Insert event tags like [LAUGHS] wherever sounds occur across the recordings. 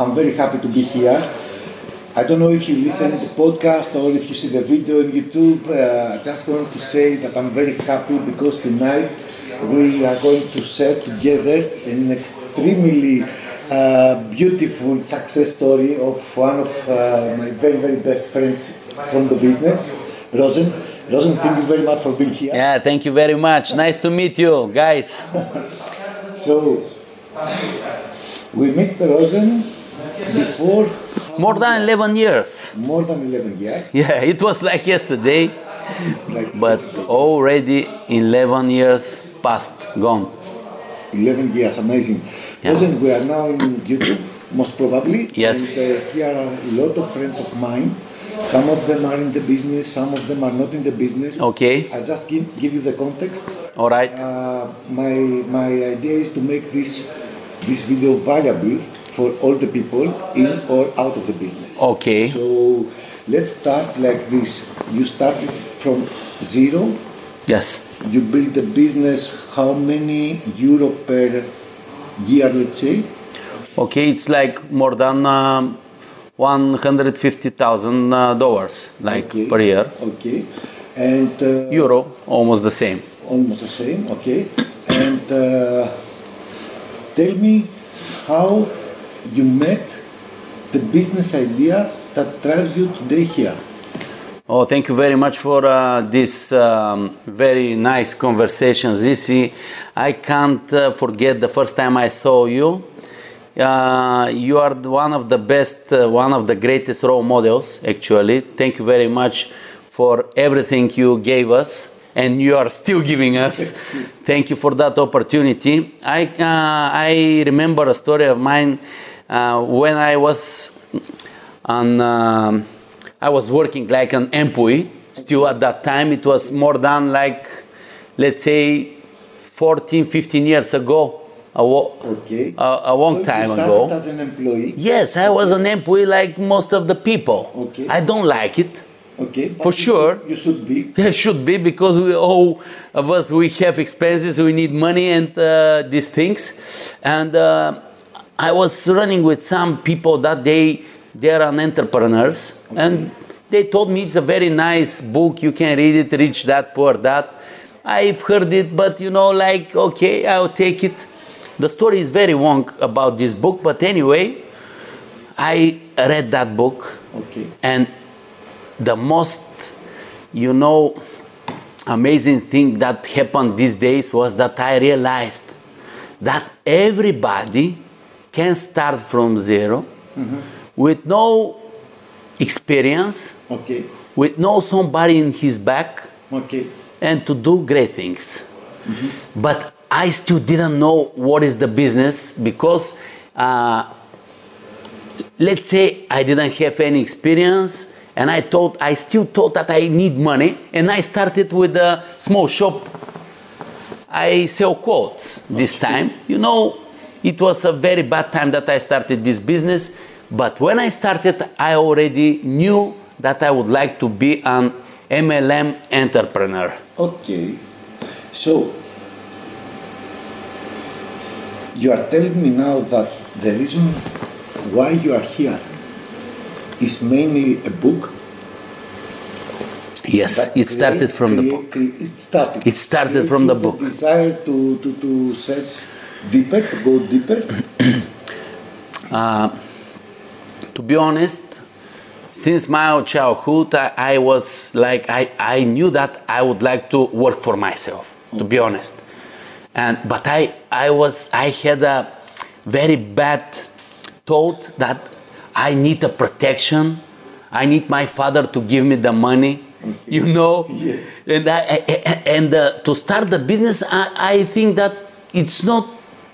I'm very happy to be here. I don't know if you listen to the podcast or if you see the video on YouTube. Uh, I just want to say that I'm very happy because tonight we are going to share together an extremely uh, beautiful success story of one of uh, my very, very best friends from the business, Rosen. Rosen, thank you very much for being here. Yeah, thank you very much. Nice to meet you, guys. [LAUGHS] So, we meet Rosen before More than 11 years. more than 11 years. Yeah, it was like yesterday, It's like but already 11 years past, gone. 11 years, amazing. Yeah. Rosen, we are now in YouTube, most probably. Yes. And uh, here are a lot of friends of mine. Some of them are in the business, some of them are not in the business. Okay, I just give, give you the context. all right. Uh, my my idea is to make this this video valuable for all the people in or out of the business. Okay. So let's start like this. You started from zero. Yes. You build the business. How many euro per year? Let's say. Okay, it's like more than um, 150,000 uh, dollars, like Okay. per year. Okay. And uh, Euro, almost the same. almost the same. Okay. And uh, tell me how you met the business idea that drives you today here. Oh, thank you very much for uh, this um, very nice conversation, Zisi. I can't uh, forget the first time I saw you. Uh, you are one of the best, uh, one of the greatest role models, actually. Thank you very much for everything you gave us and you are still giving us. Thank you for that opportunity. I, uh, I remember a story of mine uh, when I was on. um I was working like an employee. Still at that time, it was more than like, let's say, 14, 15 years ago. A, wo- Okay. a, a long so time ago. as an employee. Yes, I was an employee like most of the people. Okay. I don't like it. Okay. For sure. should- You should be. [LAUGHS] It should be because we all of us we have expenses, we need money and uh, these things. And uh, I was running with some people that they they are an entrepreneurs, and they told me it's a very nice book. You can read it, rich that, poor that. I've heard it, but you know, like okay, I'll take it. The story is very long about this book, but anyway, I read that book. Okay. And the most, you know, amazing thing that happened these days was that I realized that everybody can start from 0 with no experience, Okay. with no somebody in his back, Okay. and to do great things. But I still didn't know what is the business because, uh, let's say, I didn't have any experience, and I thought I still thought that I need money, and I started with a small shop. I sell quotes this time. You know, it was a very bad time that I started this business, but when I started, I already knew that I would like to be an MLM entrepreneur. Okay. So you are telling me now that the reason why you are here is mainly a book. Yes, it started create- from the book. it started. It started from the book. desire to, to, to search deeper, to go deeper. [CLEARS THROAT] To be honest, since my childhood, I, I was like, I, I knew that I would like to work for myself, to be honest. And, but I, I, was, I had a very bad thought that I need a protection. I need my father to give me the money, you know. Yes. And I, I- and uh, to start the business, I, I think that it's not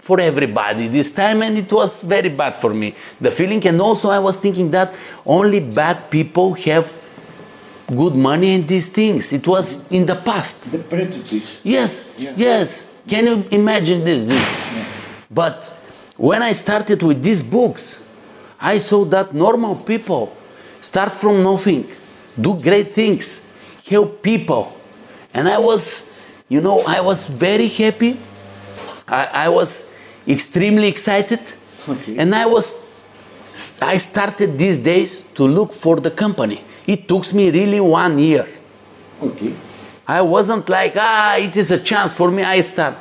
for everybody this time, and it was very bad for me. The feeling, and also I was thinking that only bad people have good money and these things. It was in the past. The prejudice. Yes, Yeah. yes. Can you imagine this? This. But when I started with these books, I saw that normal people start from nothing, do great things, help people. And I was, you know, I was very happy. I, I was extremely excited. Okay. And I was I started these days to look for the company. It took me really one year. Okay. I wasn't like, ah, it is a chance for me. I start.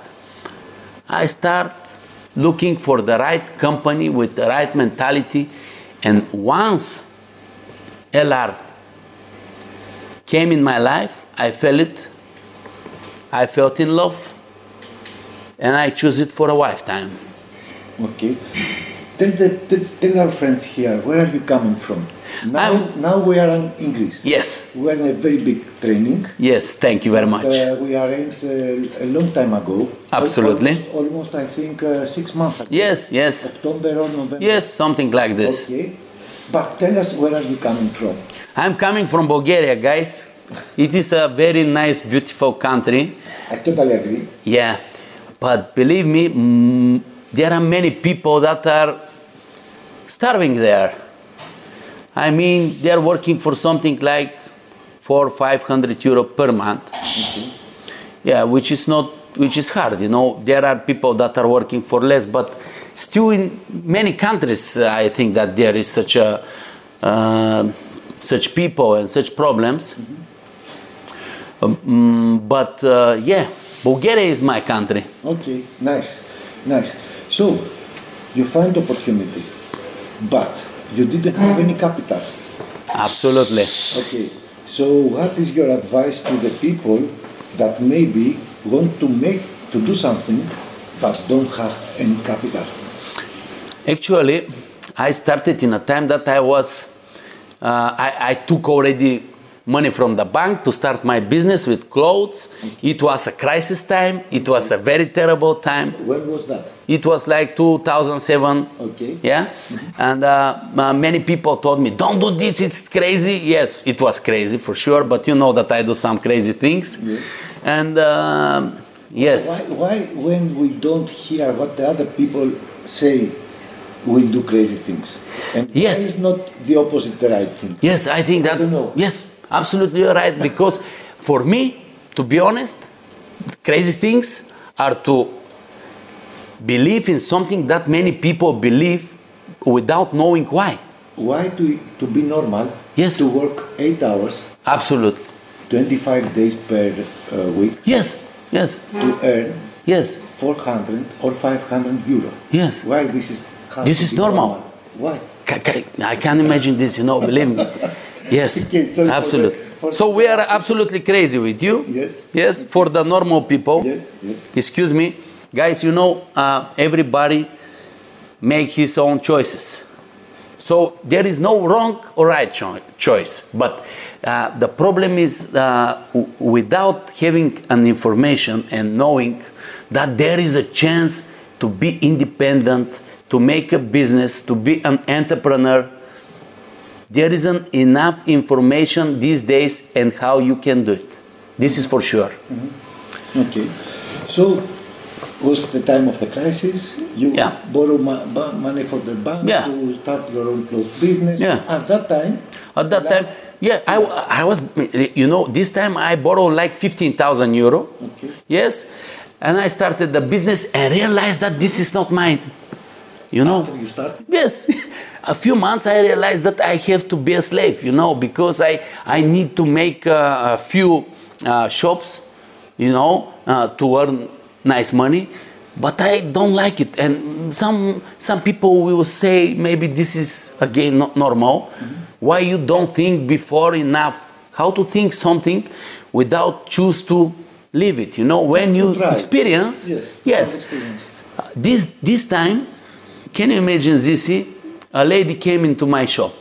I start looking for the right company with the right mentality. And once LR came in my life, I felt it. I felt in love. And I choose it for a lifetime. Okay. Tell, the, tell, tell our friends here, where are you coming from? Now, I'm- now we are in, in Greece. Yes, We are in a very big training. yes, thank you very much. Uh, we arranged uh, a long time ago. Absolutely. Almost, almost I think, uh, six months ago. Yes, yes, October or November. yes, something like this. Okay. But tell us where are you coming from? I'm coming from Bulgaria, guys. It is a very nice, beautiful country. I totally agree. Yeah, but believe me, mm, there are many people that are starving there. I mean, they are working for something like four, five hundred euro per month. Yeah, which is not, which is hard. You know, there are people that are working for less, but still in many countries, uh, I think that there is such a uh, such people and such problems. Um, mm, but uh, yeah, Bulgaria is my country. Okay, nice, nice. So, you find opportunity, but you didn't have any capital. Absolutely. Okay, so what is your advice to the people that maybe want to make to do something but don't have any capital? Actually, I started in a time that I was, uh, I, I took already money from the bank to start my business with clothes. It was a crisis time. It was a very terrible time. When was that? It was like 2007. Okay. Yeah, and uh, uh, many people told me, "Don't do this. It's crazy." Yes, it was crazy for sure. But you know that I do some crazy things, Yes. and um yes, Why, why when we don't hear what the other people say, we do crazy things? And Yes. why is not the opposite the right thing? yes, I think that don't know. yes, absolutely right. Because for me, to be honest, crazy things are to believe in something that many people believe without knowing why. Why to, to be normal, Yes. to work eight hours, Absolutely. 25 days per uh, week, Yes. Yes. to earn Yes. 400 or 500 euro? Yes. Why this is This is be normal. Why? I can't imagine this, you know, believe me. Yes, [LAUGHS] Okay, for absolutely. the- for so we are absolutely crazy with you. Yes. Yes, for the normal people. Yes, yes. Excuse me, guys. You know, uh, everybody make his own choices. So there is no wrong or right cho- choice. But uh, the problem is uh, without having an information and knowing that there is a chance to be independent, to make a business, to be an entrepreneur. There isn't enough information these days and how you can do it. This is for sure. Mm-hmm. Okay. So, was the time of the crisis? You Yeah. borrow ma- money from the bank Yeah. to start your own clothes business. Yeah. At that time, At that time, yeah, I, I was, you know, this time I borrowed like 15,000 euro. Okay. Yes. And I started the business and realized that this is not mine. You know? after you started, Yes. [LAUGHS] a few months I realized that I have to be a slave, you know, because I, I need to make uh, a few uh, shops, you know, uh, to earn nice money. But I don't like it. And some, some people will say maybe this is again not normal. Why you don't think before enough how to think something without choose to live it, you know, when you experience. yes. Yes. experience. Uh, This, this time, can you imagine, Zisi? A lady came into my shop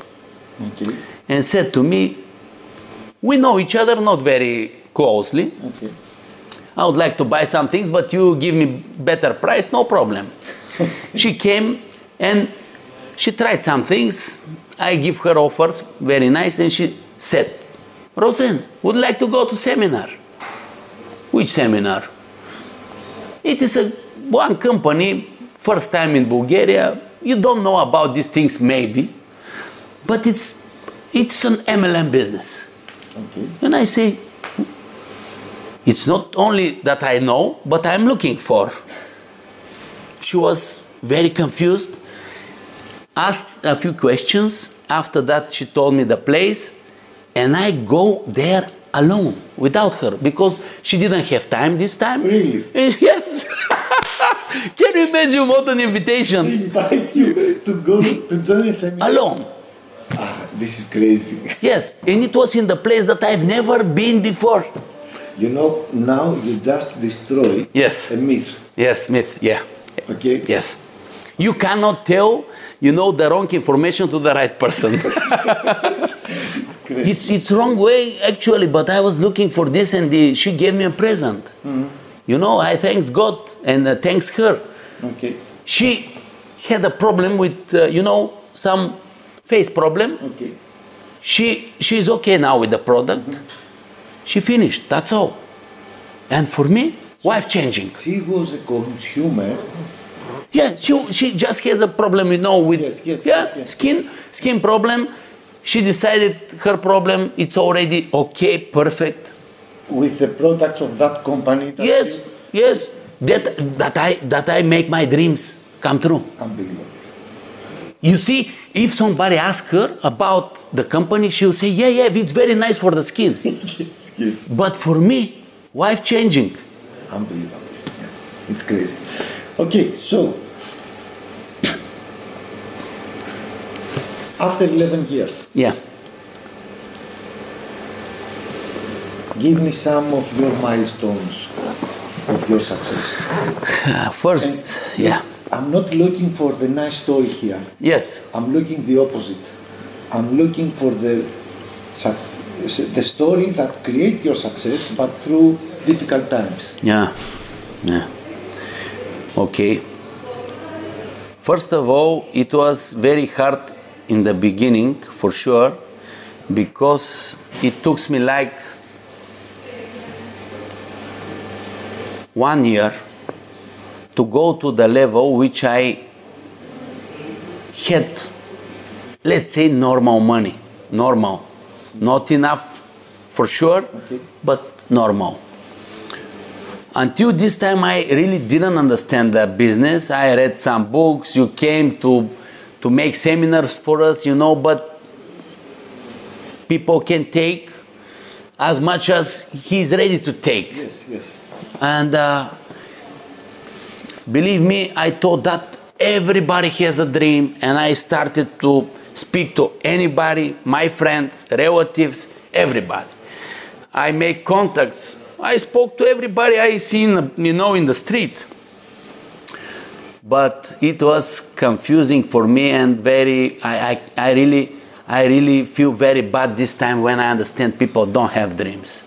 Okay. and said to me, We know each other not very closely. Okay. I would like to buy some things, but you give me better price, no problem. [LAUGHS] she came and she tried some things. I give her offers, very nice, and she said, Rosen, would like to go to seminar. Which seminar? It is a one company, first time in Bulgaria. You don't know about these things maybe, but it's it's an MLM business. Okay. And I say, it's not only that I know, but I'm looking for. She was very confused. asked a few questions. After that, she told me the place, and I go there alone without her because she didn't have time this time. Really? [LAUGHS] yes. Can you imagine what an She invitation? invite you to go to join a seminar. Alone. Ah, this is crazy. Yes, and it was in the place that I've never been before. You know, now you just destroy Yes. a myth. Yes, myth, Yeah. Okay? Yes. You cannot tell, you know, the wrong information to the right person. [LAUGHS] It's crazy. it's it's wrong way actually, but I was looking for this, and the, she gave me a present. You know, I thanks God and uh, thanks her. Okay. She had a problem with, uh, you know, some face problem. Okay. She she's okay now with the product. She finished. That's all. And for me, life changing. She was a consumer. Yeah, she, she just has a problem, you know, with Yes, yes, yeah, yes. skin skin problem. She decided her problem it's already okay, perfect. With the products of that company. That Yes, yes. That that I that I make my dreams come true. unbelievable. You see, if somebody asks her about the company, she'll say, "Yeah, yeah, it's very nice for the skin." [LAUGHS] yes, yes, but for me, life changing. unbelievable. Yeah. It's crazy. Okay, so [CLEARS THROAT] after 11 years, Yeah. Give me some of your milestones of your success. Uh, First, yeah. I'm not looking for the nice story here. Yes. I'm looking the opposite. I'm looking for the the story that create your success, but through difficult times. Yeah. Yeah. Okay. First of all, it was very hard in the beginning, for sure, because it took me like one year to go to the level which I had, let's say, normal money. Normal. Not enough for sure, Okay. but normal. Until this time, I really didn't understand the business. I read some books. You came to to make seminars for us, you know, but people can take as much as he's ready to take. Yes, yes. And uh, believe me, I thought that everybody has a dream, and I started to speak to anybody, my friends, relatives, everybody. I make contacts. I spoke to everybody I see, in you know, in the street. But it was confusing for me and very. I, I, I really, I really feel very bad this time when I understand people don't have dreams.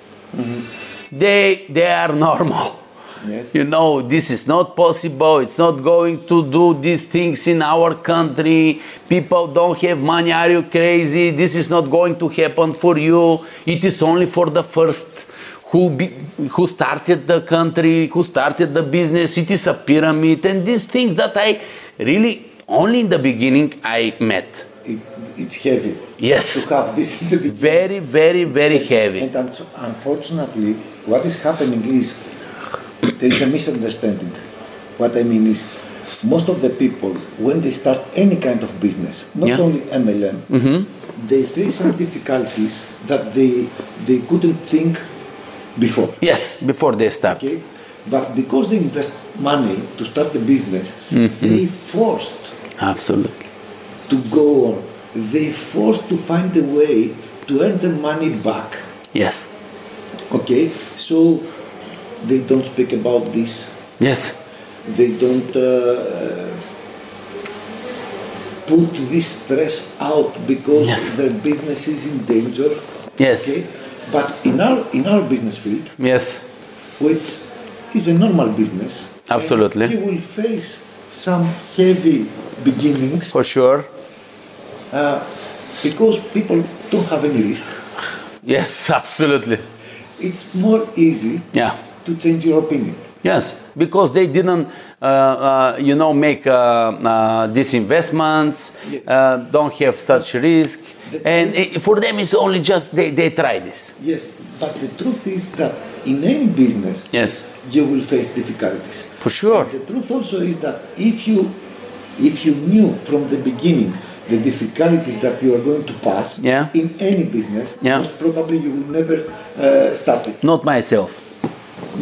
They, they are normal. Yes. You know, this is not possible. It's not going to do these things in our country. People don't have money. Are you crazy? This is not going to happen for you. It is only for the first who be, who started the country, who started the business. It is a pyramid, and these things that I really only in the beginning I met. It, it's heavy. Yes. To have this in the beginning. Very, very, very heavy. And unfortunately, what is happening is there is a misunderstanding. What I mean is, most of the people, when they start any kind of business, not Yeah. only MLM, mm-hmm. they face some difficulties that they they couldn't think before. Yes, before they start. Okay, but because they invest money to start the business, mm-hmm. they forced Absolutely. to go on. They forced to find a way to earn the money back. Yes. Okay, so they don't speak about this. Yes. They don't uh, put this stress out because Yes. their business is in danger. Yes. Okay, but in our in our business field, Yes. which is a normal business, Absolutely. you will face some heavy beginnings For sure. because people don't have any risk. Yes, [LAUGHS] absolutely. It's more easy Yeah. to change your opinion. Yes, because they didn't, uh, uh, you know, make uh, uh, these investments, Yes. uh, don't have such risk, The- and i for them it's only just they, they try this. Yes, but the truth is that in any business, Yes, you will face difficulties. for sure. The truth also is that if you if you knew from the beginning the difficulties that you are going to pass Yeah. in any business, Yeah. most probably you will never uh, start it. Not myself.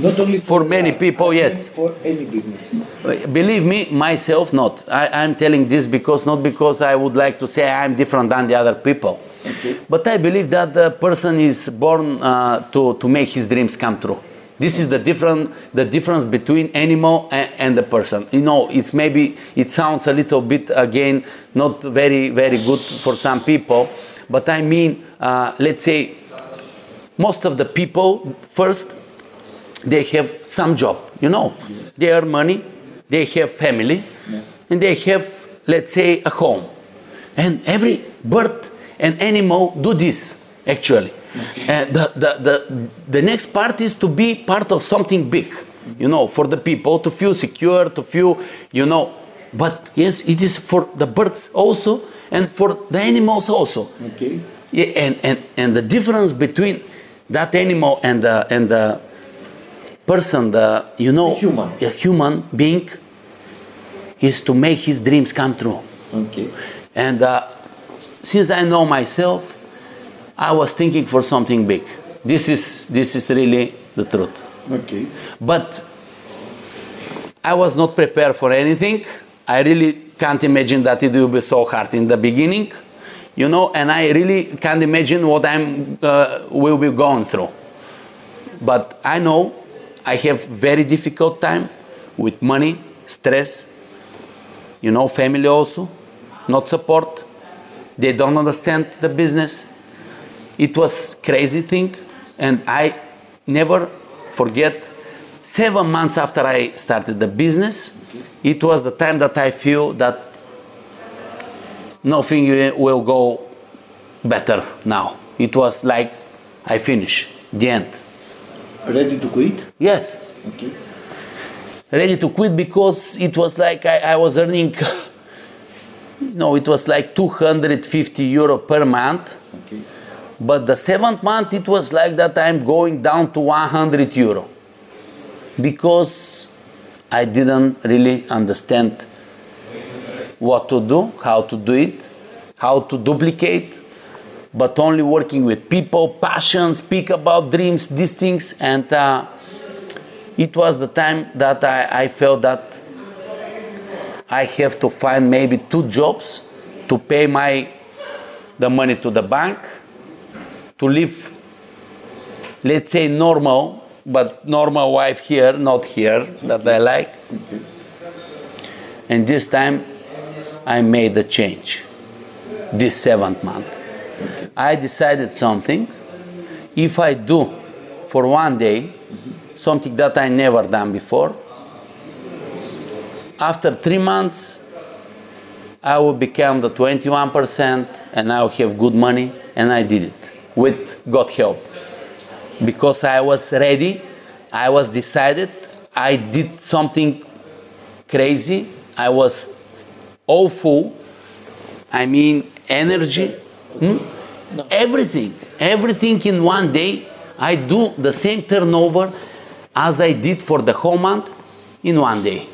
Not only For many that, people, I yes. For any business. Believe me, myself not. I, I'm telling this because not because I would like to say I'm different than the other people. Okay. But I believe that the person is born uh, to, to make his dreams come true. This is the different the difference between animal and, and the person. You know, it's maybe it sounds a little bit again not very very good for some people, but I mean, uh, let's say, most of the people first they have some job. You know, they earn money, they have family, and they have let's say a home, and every bird and animal do this actually. [LAUGHS] And the, the, the, the next part is to be part of something big, you know, for the people to feel secure, to feel, you know. But yes, it is for the birds also and for the animals also. Okay. Yeah, and, and, and the difference between that animal and the, and the person, the you know, The human. a human being, is to make his dreams come true. Okay. And uh, since I know myself, I was thinking for something big. This is this is really the truth. Okay. But I was not prepared for anything. I really can't imagine that it will be so hard in the beginning, you know, and I really can't imagine what I'm uh, will be going through. But I know I have very difficult time with money, stress, you know, family also, not support. They don't understand the business. It was crazy thing, and I never forget. Seven months after I started the business, it was the time that I feel that nothing will go better now. It was like I finish the end. Ready to quit? Yes, Okay. ready to quit because it was like I, I was earning. [LAUGHS] No, it was like 250 euro per month. Okay. But the seventh month, it was like that I'm going down to 100 euro. Because I didn't really understand what to do, how to do it, how to duplicate, but only working with people, passion, speak about dreams, these things. And uh, it was the time that I, I felt that I have to find maybe two jobs to pay my the money to the bank to live, let's say, normal, but normal life here, not here, that I like. And this time, I made a change. This seventh month, I decided something. If I do for one day something that I never done before, after three months, I will become the 21% and I will have good money, and I did it with God help. Because I was ready, I was decided, I did something crazy, I was awful, I mean, energy, hmm? everything, everything in one day. I do the same turnover as I did for the whole month in one day.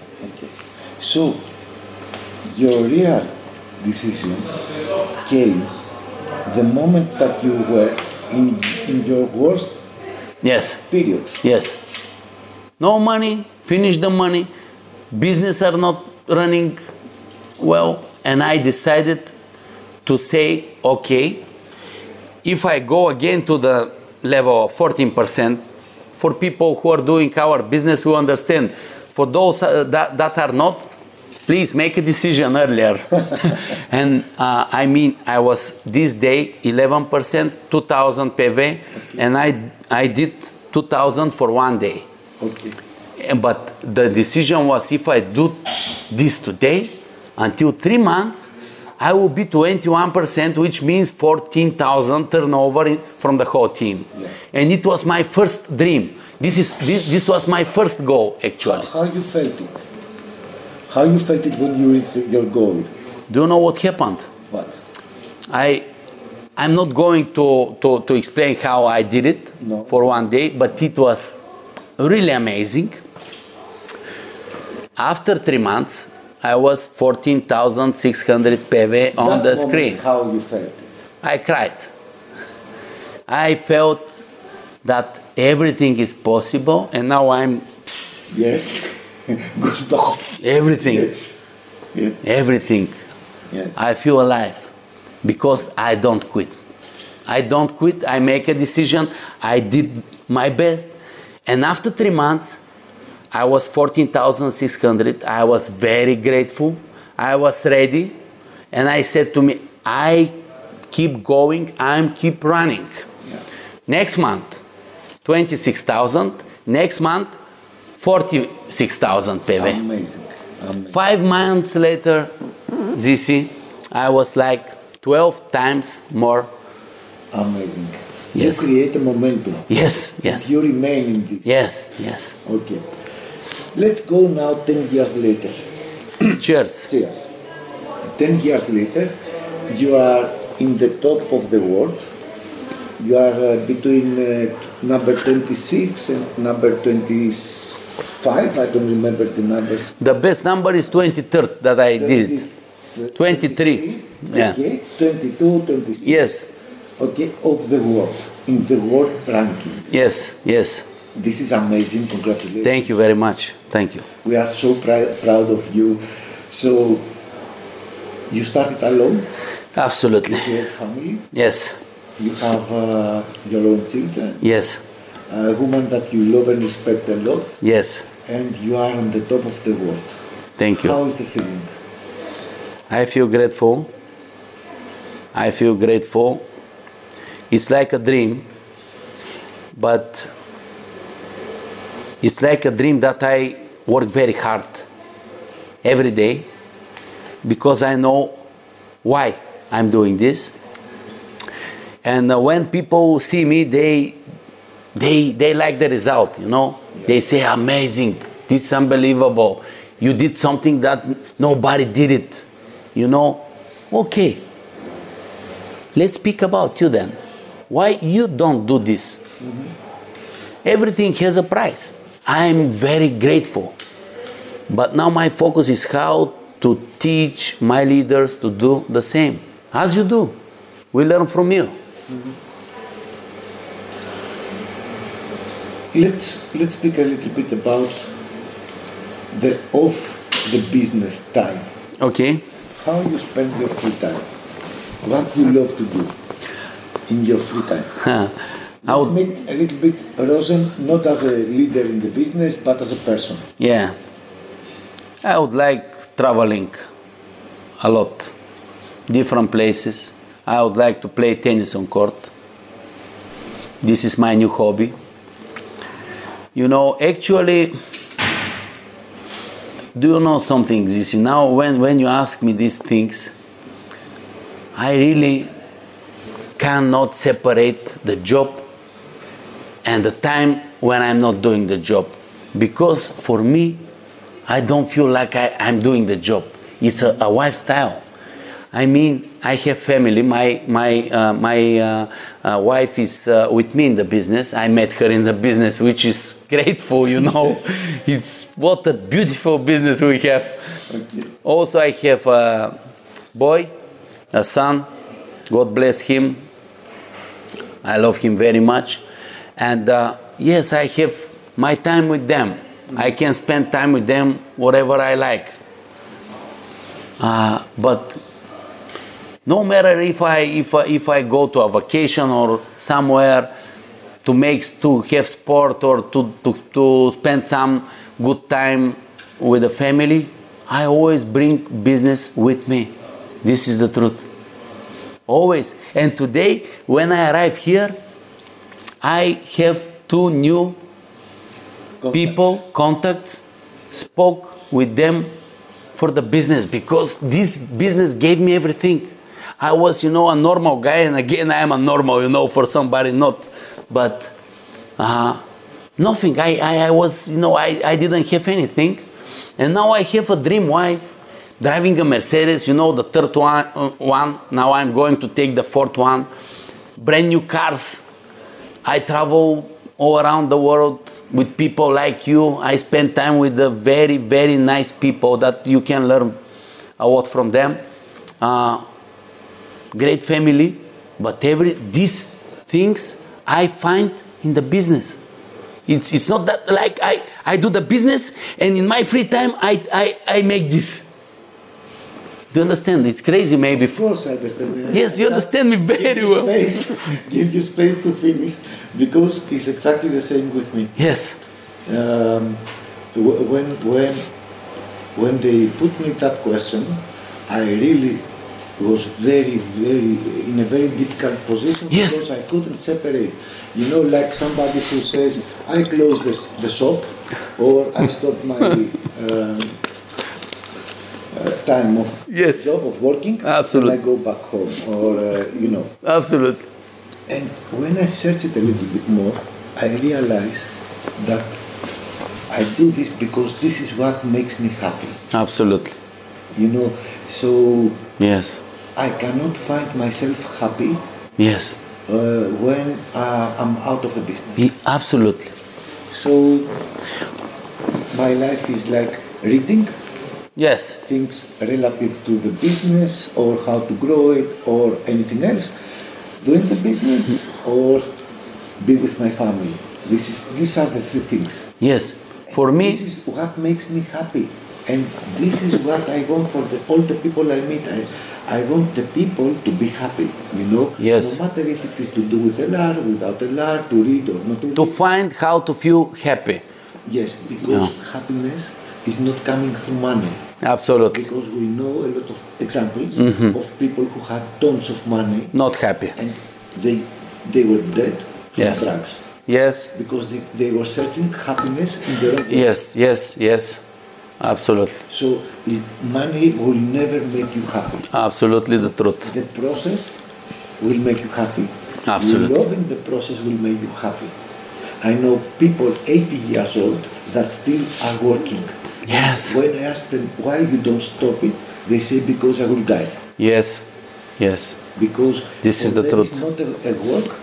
So, your real decision came the moment that you were in, in your worst Yes. period. Yes. No money, finish the money, business are not running well, and I decided to say, okay, if I go again to the level of 14%, for people who are doing our business who understand, for those uh, that, that are not, please make a decision earlier. [LAUGHS] and uh, I mean, I was this day 11%, 2000 PV, and I, I did 2000 for one day. Okay. And- But the decision was if I do this today, until three months, I will be 21%, which means 14,000 turnover in, from the whole team. And it was my first dream. This, is, this, this was my first goal, actually. How you felt it? How you felt it when you reached your goal? Do you know what happened? What? I, I'm not going to, to, to explain how I did it No. for one day, but it was really amazing. After three months, I was 14,600 PV on That the screen. How you felt it? I cried. I felt that everything is possible, and now I'm Yes. [LAUGHS] Goosebumps. everything, Yes. Yes. everything. Yes. I feel alive because I don't quit. I don't quit. I make a decision. I did my best, and after three months, I was 14,600. I was very grateful. I was ready, and I said to me, I keep going. I'm keep running. Yeah. Next month, 26,000. Next month, 46,000 PV. Amazing. Amazing. Five months later, ZC, I was like 12 times more. Amazing. Yes. You create a momentum. Yes, yes, You remain in this. yes, yes. Okay. Let's go now 10 years later. [CLEARS THROAT] Cheers. Cheers. 10 years later, you are in the top of the world. You are uh, between uh, number 26 and number 25. I don't remember the numbers. The best number is 23rd that I did. 23. Yeah. Okay, 22, 26. Yes, Okay, of the world, in the world ranking. yes, yes. This is amazing. Congratulations. Thank you very much. Thank you. We are so pri- proud of you. So, you started alone, Absolutely. you had family, Yes, you have uh, your own children, yes, a woman that you love and respect a lot, yes. and you are on the top of the world. Thank you. How is the feeling? I feel grateful. I feel grateful. It's like a dream, but it's like a dream that I work very hard every day because I know why I'm doing this. And uh, when people see me, they they they like the result, you know. They say amazing, this is unbelievable. You did something that nobody did it, you know. Okay. Let's speak about you then. Why you don't do this? Mm-hmm. Everything has a price. I'm very grateful. But now my focus is how to teach my leaders to do the same. As you do. We learn from you. Mm-hmm. Let's let's speak a little bit about the off the business time. Okay. How you spend your free time? What you love to do in your free time? [LAUGHS] I Let's would, meet a little bit Rosen, not as a leader in the business, but as a person. yeah. I would like traveling a lot. Different places. I would like to play tennis on court. This is my new hobby. You know, actually, do you know something, This Now, when, when you ask me these things, I really cannot separate the job and the time when I'm not doing the job. Because for me, I don't feel like I, I'm doing the job. It's a, a lifestyle. I mean, I have family. My my uh, my uh, wife is uh, with me in the business. I met her in the business, which is [LAUGHS] grateful. You know, [LAUGHS] it's what a beautiful business we have. Also, I have a boy, a son. God bless him. I love him very much, and uh, yes, I have my time with them. I can spend time with them whatever I like. Uh, but no matter if I if I, if I go to a vacation or somewhere to make to have sport or to, to, to spend some good time with the family, I always bring business with me. This is the truth. Always. And today, when I arrive here, I have two new people, contacts, spoke with them for the business because this business gave me everything. I was, you know, a normal guy, and again, I am a normal, you know, for somebody not, but uh, nothing. I, I, I was, you know, I, I didn't have anything, and now I have a dream wife, driving a Mercedes, you know, the third one. Uh, one. Now I'm going to take the fourth one. Brand new cars. I travel all around the world with people like you. I spend time with the very, very nice people that you can learn a lot from them. Uh, great family, but every these things I find in the business. It's, it's not that like I, I do the business and in my free time I, I, I make this. Do you understand? It's crazy maybe. Of course, I understand. Yes, you understand me very give you well. Space, [LAUGHS] give you space to finish because it's exactly the same with me. Yes. Um, when when when they put me that question, I really was very very in a very difficult position Yes. because I couldn't separate. You know, like somebody who says, "I close the, the shop," or "I stop my." [LAUGHS] Um, uh, time of Yes. job of working Absolutely. and I go back home or uh, you know Absolutely. and when I search it a little bit more, I realize that I do this because this is what makes me happy. Absolutely. You know, so Yes. I cannot find myself happy Yes. uh, when uh, I'm out of the business. Absolutely. So my life is like reading Yes. things relative to the business or how to grow it or anything else, doing the business or be with my family. This is these are the three things. Yes. For me, This is what makes me happy. And this is what I want for the, all the people I meet. I, I want the people to be happy, you know? Yes. No matter if it is to do with a LAR, without a LAR, to read or not to to read. find how to feel happy. Yes, because happiness is not coming through money. Absolutely. Because we know a lot of examples Mm-hmm. of people who had tons of money Not happy. and they, they were dead from Yes. drugs. Yes. Because they, they were searching happiness in their own. Yes. Yes. Yes. Absolutely. So it, money will never make you happy. Absolutely the truth. The process will make you happy. Absolutely. Loving the process will make you happy. I know people 80 years old that still are working. Yes. When I ask them why you don't stop it, they say because I will die. Yes. Yes. Because This is the truth. It's not a, a work,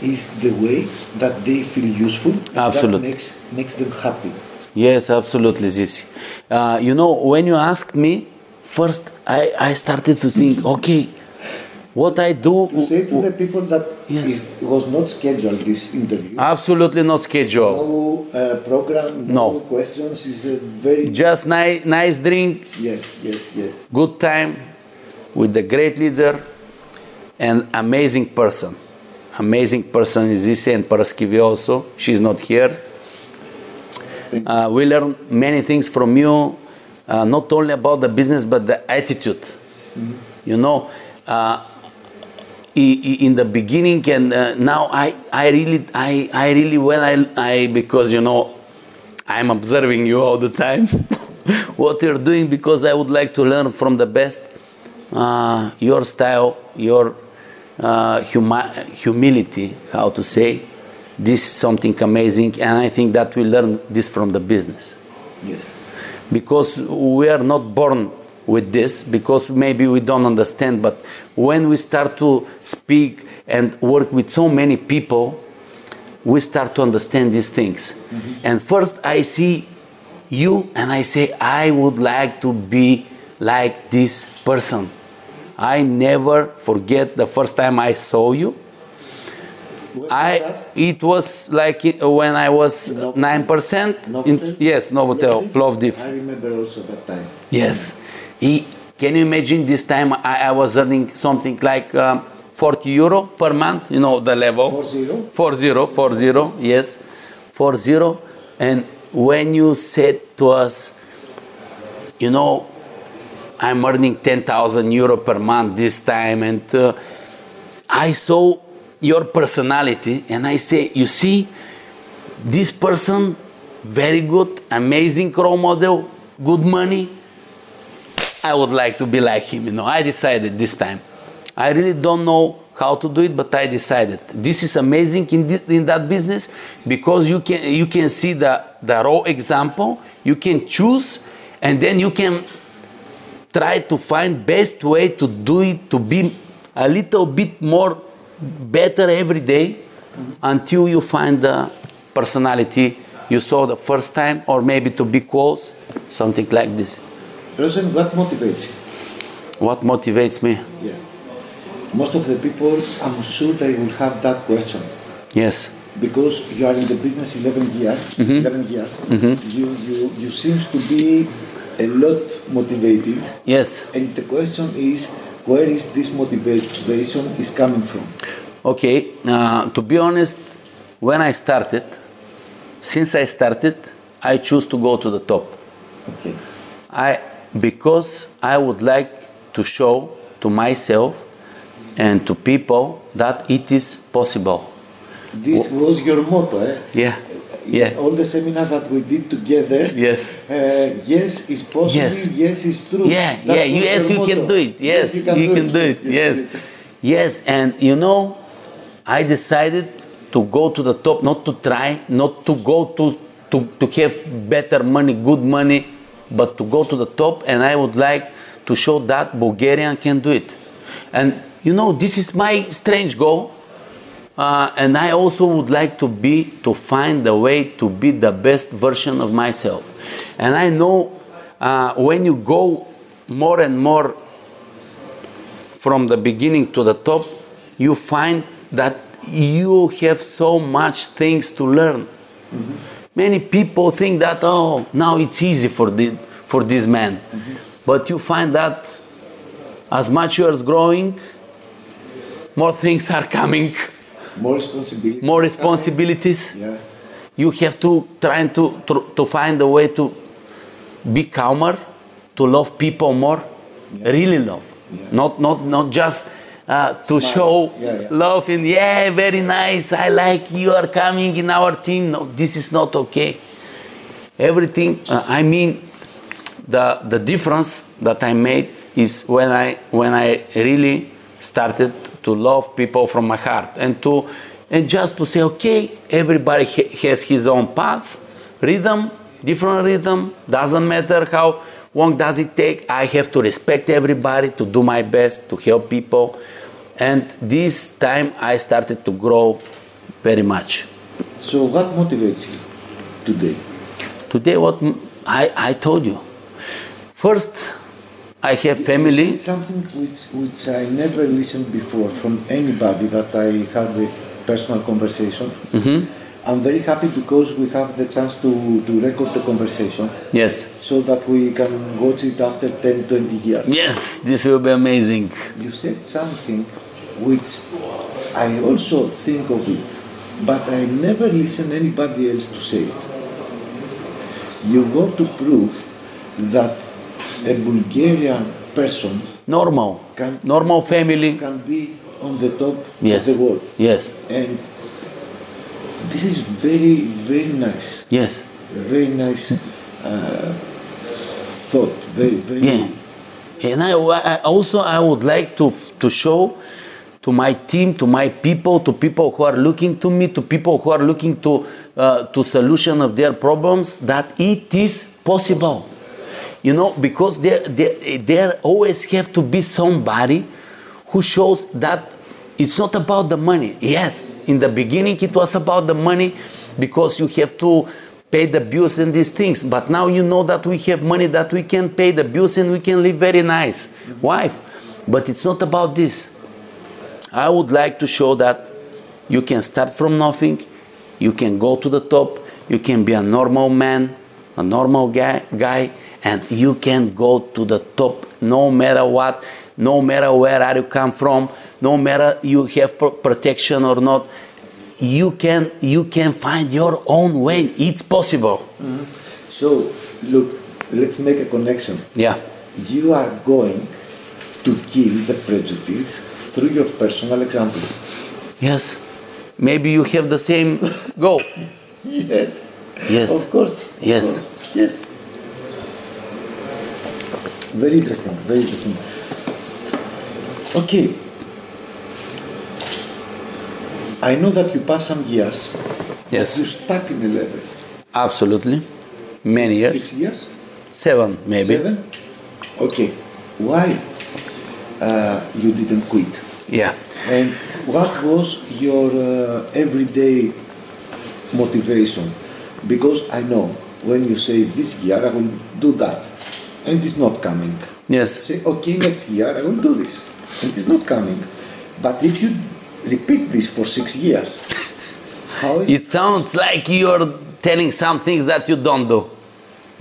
it's the way that they feel useful. and Absolutely. That makes, makes them happy. Yes, absolutely, Zizi. Uh, you know, when you asked me, first I, I started to think, okay, what I do. To say to the people that Yes. is, was not scheduled this interview. Absolutely not schedule. No uh, program, no, No. questions. Is a very Just nice, nice drink, yes, yes, yes. good time with a great leader and amazing person. Amazing person is Zizi and Paraskivi also. She's not here. Uh, we learn many things from you, uh, not only about the business but the attitude. You know, uh, in the beginning and uh, now I, I really I, I really when I, I because you know I'm observing you all the time [LAUGHS] what you're doing because I would like to learn from the best uh, your style your uh, huma- humility how to say this is something amazing and I think that we learn this from the business. Yes. because we are not born with this because maybe we don't understand but when we start to speak and work with so many people we start to understand these things. Mm-hmm. And first i see you and i say i would like to be like this person. I never forget the first time i saw you I it was like it- when I was nine percent. Yes, Novotel, Plovdiv. I remember also that time. Yes. He, can you imagine this time I, I was earning something like um, 40 euro per month, you know, the level? Four zero? 40, 40, yes. 40. And when you said to us, you know, I'm earning 10,000 euro per month this time, and uh, I saw your personality, and I say, you see, this person, very good, amazing role model, good money. I would like to be like him, you know. I decided this time. I really don't know how to do it, but I decided this is amazing in, thi- in that business because you can you can see the, the raw example, you can choose, and then you can try to find best way to do it to be a little bit more better every day until you find the personality you saw the first time, or maybe to be close, something like this. Rosen, what motivates you? What motivates me? Yeah. Most of the people, I'm sure they will have that question Yes. because you are in the business 11 years. Mm-hmm. 11 years. You, you, you seems to be a lot motivated, Yes. and the question is, where is this motivation is coming from? Okay. Uh, to be honest, when I started, since I started, I choose to go to the top. Okay. I because I would like to show to myself and to people that it is possible. This was your motto, eh? Yeah. Yeah. All the seminars that we did together. Yes. Uh, yes, it's possible. Yes. Yes, it's true. Yeah, That yeah, yes, you can do it. Yes, you can, do, it. Yes. yes, and you know, I decided to go to the top, not to try, not to go to, to, to have better money, good money, but to go to the top, and I would like to show that Bulgarian can do it. And you know, this is my strange goal. Uh, and I also would like to be to find a way to be the best version of myself. And I know uh, when you go more and more from the beginning to the top, you find that you have so much things to learn. Many people think that oh now it's easy for the, for this man, but you find that as much you are growing, more things are coming More responsibility. more responsibilities. Yeah. You have to try to, to, to find a way to be calmer, to love people more, really love. Yeah. Not, not, not just uh, to Smile. show Yeah, yeah. love and yeah, very nice, I like you are coming in our team. No, this is not okay. Everything, uh, I mean, the, the difference that I made is when I, when I really started to love people from my heart and to and just to say okay everybody ha- has his own path rhythm different rhythm doesn't matter how long does it take i have to respect everybody to do my best to help people. And this time i started to grow very much. So what motivates you today? today what I, I told you. First i have family said something which, which I never listened before from anybody that I had a personal conversation. Mm-hmm. I'm very happy because we have the chance to, to record the conversation yes so that we can watch it after 10, 20 years. yes this will be amazing You said something which I also think of it, but I never listen anybody else to say it. You want to prove that a Bulgarian person normal Can- normal family can be on the top yes of the world. yes And this is very, very nice. yes Very nice uh, thought. Very, very. yeah and I, I also i would like to to show to my team to my people to people who are looking to me to people who are looking to uh, to solution of their problems that it is possible you know because there there, there always have to be somebody who shows that it's not about the money. Yes in the beginning it was about the money because you have to pay the bills and these things. But now you know that we have money that we can pay the bills and we can live very nice. Why? But it's not about this. I would like to show that you can start from nothing, you can go to the top, you can be a normal man, a normal guy, guy and you can go to the top no matter what, no matter where are you come from, no matter you have pro- protection or not. You can you can find your own way. It's possible. Mm-hmm. So, look, let's make a connection. Yeah. You are going to kill the prejudice through your personal example. Yes. Maybe you have the same goal. [LAUGHS] Yes. Yes. Of course. of Yes. course. Yes. Very interesting. Very interesting. Okay. I know that you passed some years. Yes. You stuck in a level. Absolutely. Many years. Six years. Seven maybe. Seven. Okay. Why uh, you didn't quit? Yeah. And what was your uh, everyday motivation because I know when you say this year I will do that and it's not coming. Yes. Say, okay, next year I will do this and it's not coming. But if you repeat this for six years, [LAUGHS] how is It sounds like you're telling some things that you don't do.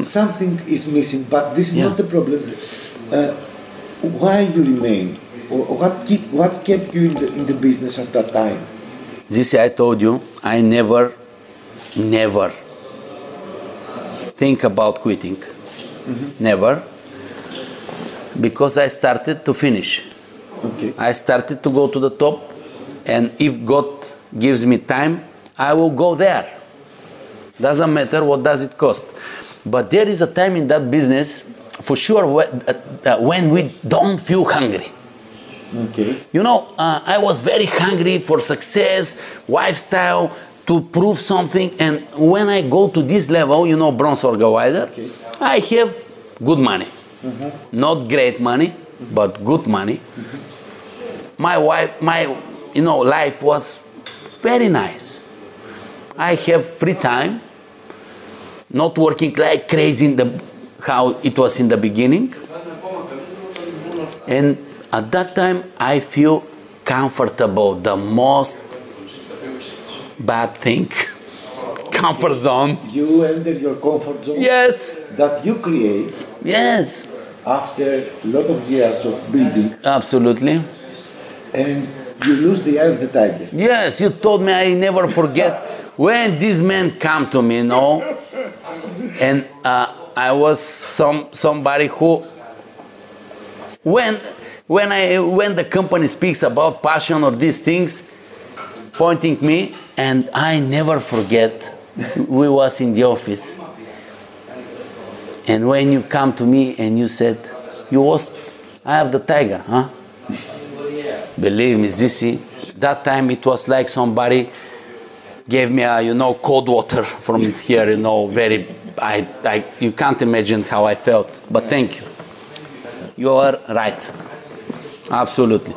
something is missing? But this is Yeah. not the problem. Uh, why you remain? What keep what kept you in the in the business at that time? This I told you, I never, never think about quitting. Never. Because I started to finish. Okay. I started to go to the top, and if God gives me time, I will go there. Doesn't matter what does it cost. But there is a time in that business, for sure, when, we don't feel hungry. Okay. You know, uh, I was very hungry for success, lifestyle, to prove something. And when I go to this level, you know, bronze or wider, Okay. I have good money. Not great money, but good money. My wife, my, you know, life was very nice. I have free time, not working like crazy in the how it was in the beginning. And at that time, I feel comfortable. The most bad thing, [LAUGHS] comfort zone. You enter your comfort zone Yes, that you create yes, after a lot of years of building absolutely. and you lose the eye of the tiger. Yes, you told me I never forget when this man come to me, you know, and uh, I was some somebody who when when I when the company speaks about passion or these things, pointing me, and I never forget. we was in the office, and when you come to me and you said, "You was, I have the tiger, huh?" Believe me, Zisi, that time it was like somebody gave me a, you know, cold water [LAUGHS] from here, you know, very, I, I, you can't imagine how I felt. But thank you. You are right. Absolutely.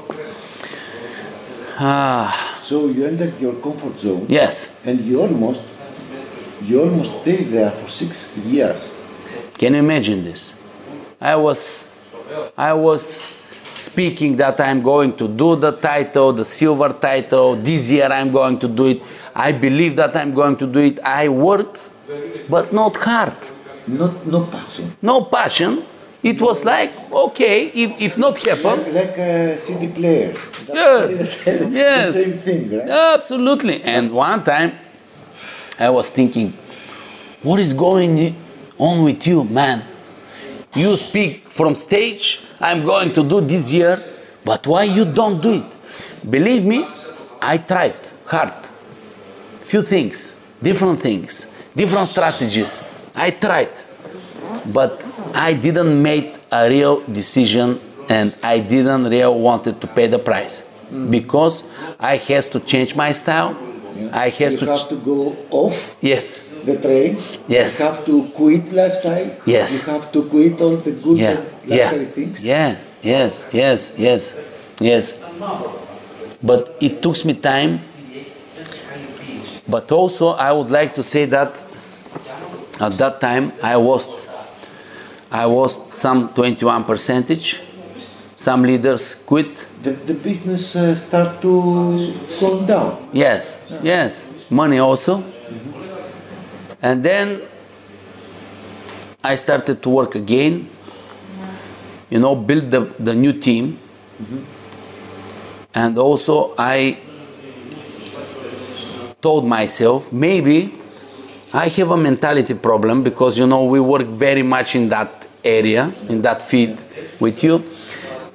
Ah, So you entered your comfort zone yes. and you almost you almost stayed there for six years. Can you imagine this? I was, I was speaking that I'm going to do the title, the silver title. This year I'm going to do it. I believe that I'm going to do it. I work, but not hard. Not no passion. No passion. It was like, okay, if, if not happen, Like, like a CD player. That's Yes. the Yes. [LAUGHS] the same thing, right? Absolutely. And one time I was thinking, what is going on with you, man? You speak from stage, I'm going to do this year, but why you don't do it? Believe me, I tried hard. Few things, different things, different strategies. I tried. But I didn't make a real decision and I didn't really wanted to pay the price mm-hmm. because I has to change my style. I has you to have to go off yes the train. Yes. You have to quit lifestyle. Yes. You have to quit all the good yeah yeah luxury things. yeah yes yes yes yes but it took me time but also I would like to say that at that time I lost I lost some 21 percentage some leaders quit The, the business uh, start to go down. Yes, yes, money also. And then I started to work again, you know, build the, the new team. And also, I told myself maybe I have a mentality problem because, you know, we work very much in that area, in that field with you.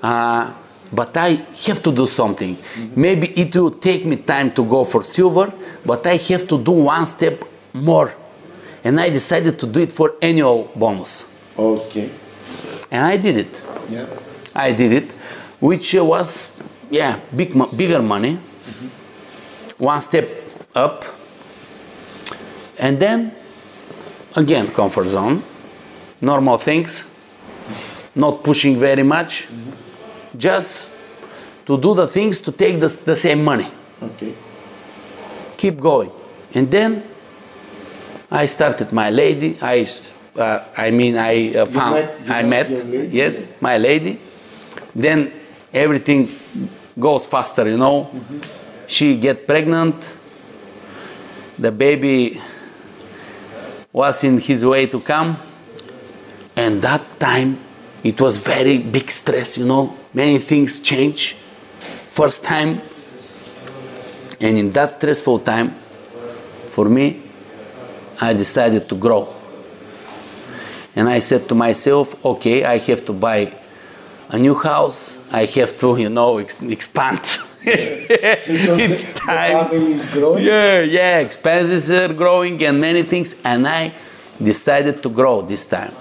Uh, but I have to do something. Maybe it will take me time to go for silver, but I have to do one step more. And I decided to do it for annual bonus. Okay. And I did it. Yeah. I did it, which was, yeah, big, bigger money. Mm-hmm. One step up. And then, again, comfort zone, normal things, not pushing very much, mm-hmm. just to do the things to take the, the same money. Okay. Keep going. And then I started my lady. I, uh, I mean, I uh, found, met- I met yes, yes. my lady. Then everything goes faster, you know. She get pregnant. The baby was in his way to come, and that time it was very big stress, you know. Many things change. First time, and in that stressful time, for me, I decided to grow. And I said to myself, okay, I have to buy a new house. I have to, you know, ex- expand. [LAUGHS] it's time. family is growing. Yeah, yeah, expenses are growing and many things. And I decided to grow this time.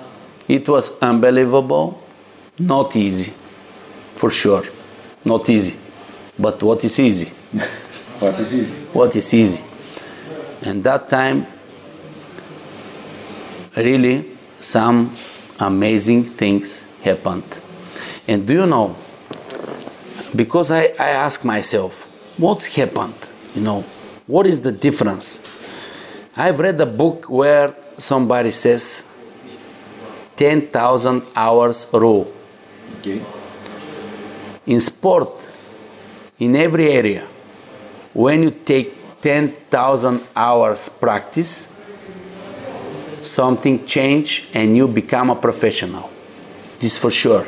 It was unbelievable, not easy, for sure. Not easy. But what is easy? [LAUGHS] This is what is easy. And that time, really, some amazing things happened. And do you know, because I, I ask myself, what's happened? You know, what is the difference? I've read a book where somebody says 10,000 hours rule. okay. In sport, in every area, when you take 10,000 hours practice, something change and you become a professional. This for sure.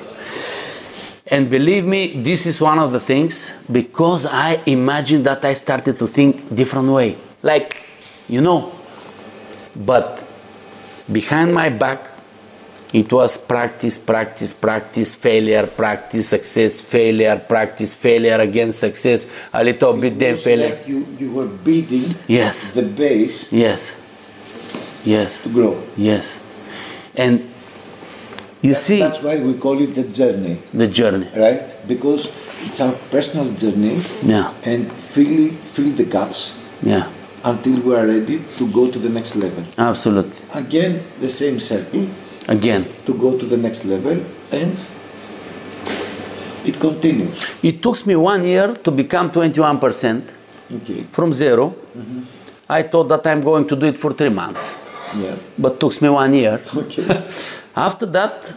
And believe me, this is one of the things because I imagine that I started to think different way. Like, you know, but behind my back, it was practice, practice, practice, failure, practice, success, failure, practice, failure, again success, a little bit, then failure. like you, you were building Yes, the base yes, yes, to grow. yes. And you see That's why we call it the journey, the journey. right? Because it's our personal journey Yeah, and fill, fill the gaps yeah, until we are ready to go to the next level. absolutely. Again, the same circle Again, to go to the next level and it continues. it took me one year to become 21% Okay, from 0 mm-hmm. I thought that I'm going to do it for three months, yeah. but took me one year. Okay, [LAUGHS] After that,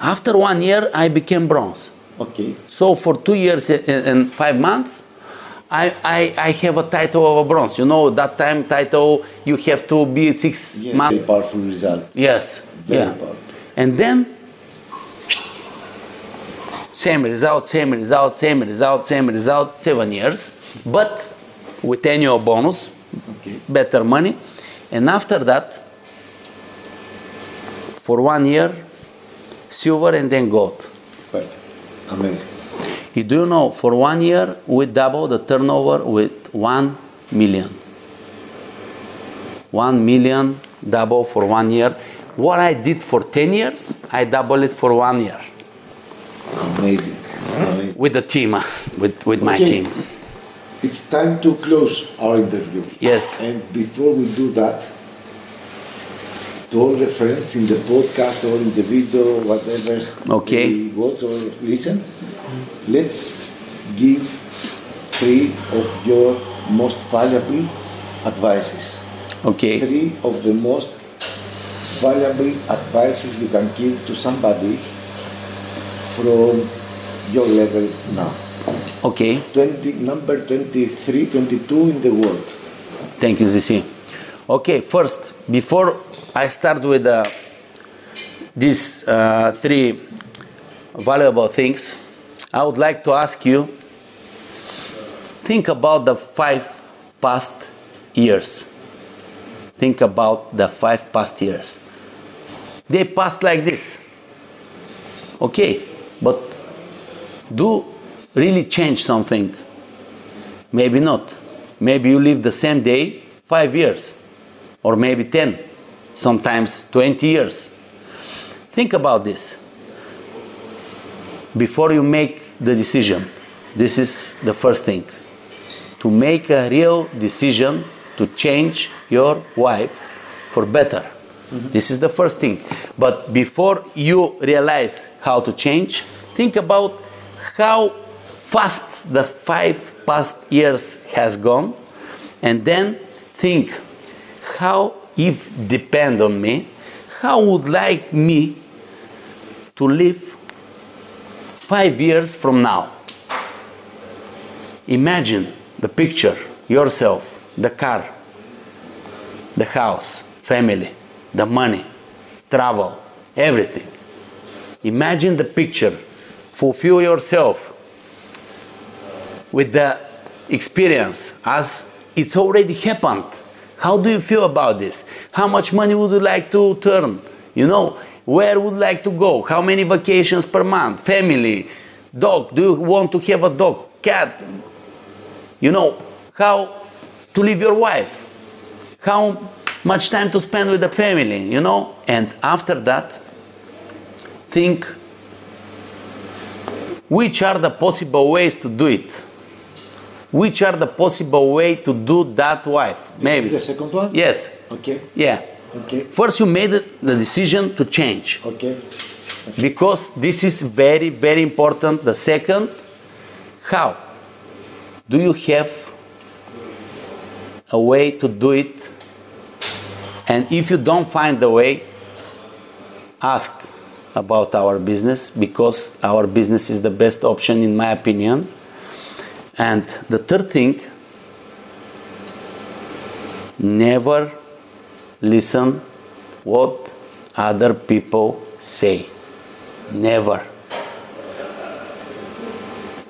after one year, I became bronze. okay, So for two years and- five months, I, I, I have a title of a bronze. You know, that time title you have to be six yeah. months. Very powerful result. Yes. Very yeah. powerful. And then same result, same result, same result, same result, seven years, but with annual bonus, Okay, better money. And after that, for one year, silver and then gold. perfect, amazing. You do know for one year we double the turnover with one million. One million double for one year. What I did for 10 years, I double it for one year Amazing, amazing. with the team, [LAUGHS] with, with my team. It's time to close our interview. Yes. And before we do that, to all the friends in the podcast or in the video, whatever Okay. we watch or listen, let's give three of your most valuable advices. Okay. Three of the most valuable advices you can give to somebody from your level now. Okay. 20, number 23, 22 in the world. Thank you, Zisi. Okay, first, before I start with uh, these uh, three valuable things, I would like to ask you think about the five past years. Think about the five past years. They passed like this. Okay, but do really change something? Maybe not. Maybe you live the same day five years, or maybe 10, sometimes 20 years. Think about this. Before you make the decision, this is the first thing. To make a real decision to change your wife for better. Mm-hmm. This is the first thing. But before you realize how to change, think about how fast the five past years has gone and then think how, if depend on me, how would like me to live five years from now? Imagine the picture, yourself, the car, the house, family, the money, travel, everything. Imagine the picture, fulfill yourself with the experience as it's already happened. How do you feel about this? How much money would you like to turn? You know, where would you like to go? How many vacations per month? Family, dog. Do you want to have a dog, cat? You know, how to live your wife? How much time to spend with the family, you know? And after that, think which are the possible ways to do it? Which are the possible way to do that wife? Maybe. This is the second one? Yes. Okay. Yeah. Okay. First, you made the decision to change Okay. because this is very, very important. The second, how? Do you have a way to do it? And if you don't find the way, ask about our business because our business is the best option, in my opinion. And the third thing, never listen what other people say. Never.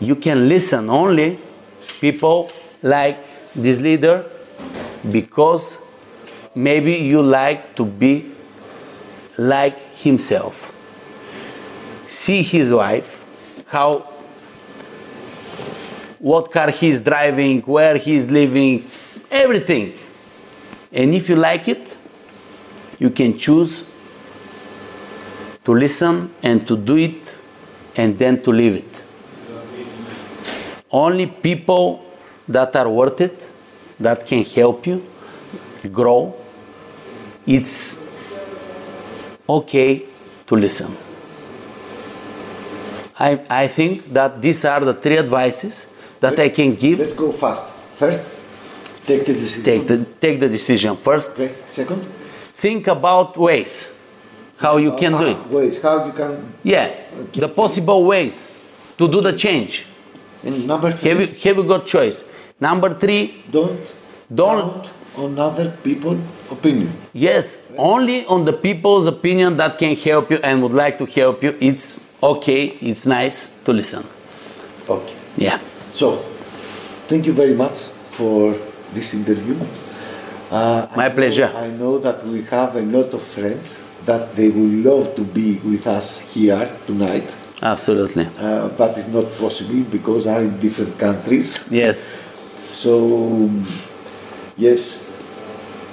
You can listen only people like this leader because maybe you like to be like himself. See his wife, how what car he's driving, where he's living, everything. And if you like it, you can choose to listen and to do it and then to leave it. Only people that are worth it, that can help you grow, it's okay to listen. I, I think that these are the three advices that I can give. Let's go fast. First, take the decision. Take the, take the decision first. Okay. Second, Think about ways how you can do it. Ah, Ways how you can. Yeah, the possible ways to do the change. And number three, Have you, have you got choice? Number three, don't Don't- on other people' opinion. yes, only on the people's opinion that can help you and would like to help you. It's okay, it's nice to listen. Okay. Yeah. So, thank you very much for this interview. Uh, I My know- pleasure. I know that we have a lot of friends that they would love to be with us here tonight, Absolutely. uh, but it's not possible because are in different countries. [LAUGHS] Yes. So, um, yes,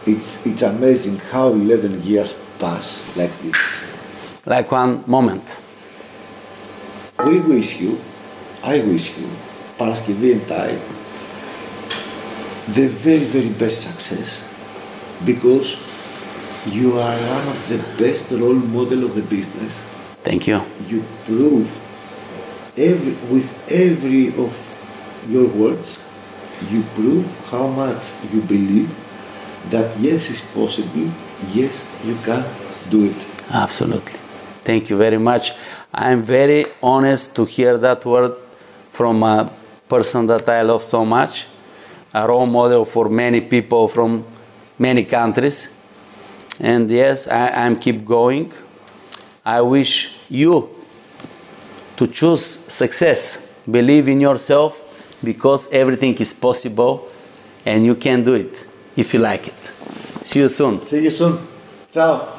it's it's amazing how 11 years pass like this. Like one moment. We wish you, I wish you, Paraskevi and I, the very, very best success because you are one of the best role model of the business. Thank you. You prove every, with every of your words, you prove how much you believe that yes, it's possible, yes, you can do it. Absolutely. Thank you very much. I'm very honest to hear that word from a person that I love so much, a role model for many people from many countries. And yes, I, I'm keep going. I wish you to choose success. Believe in yourself because everything is possible and you can do it if you like it. See you soon. See you soon. Ciao.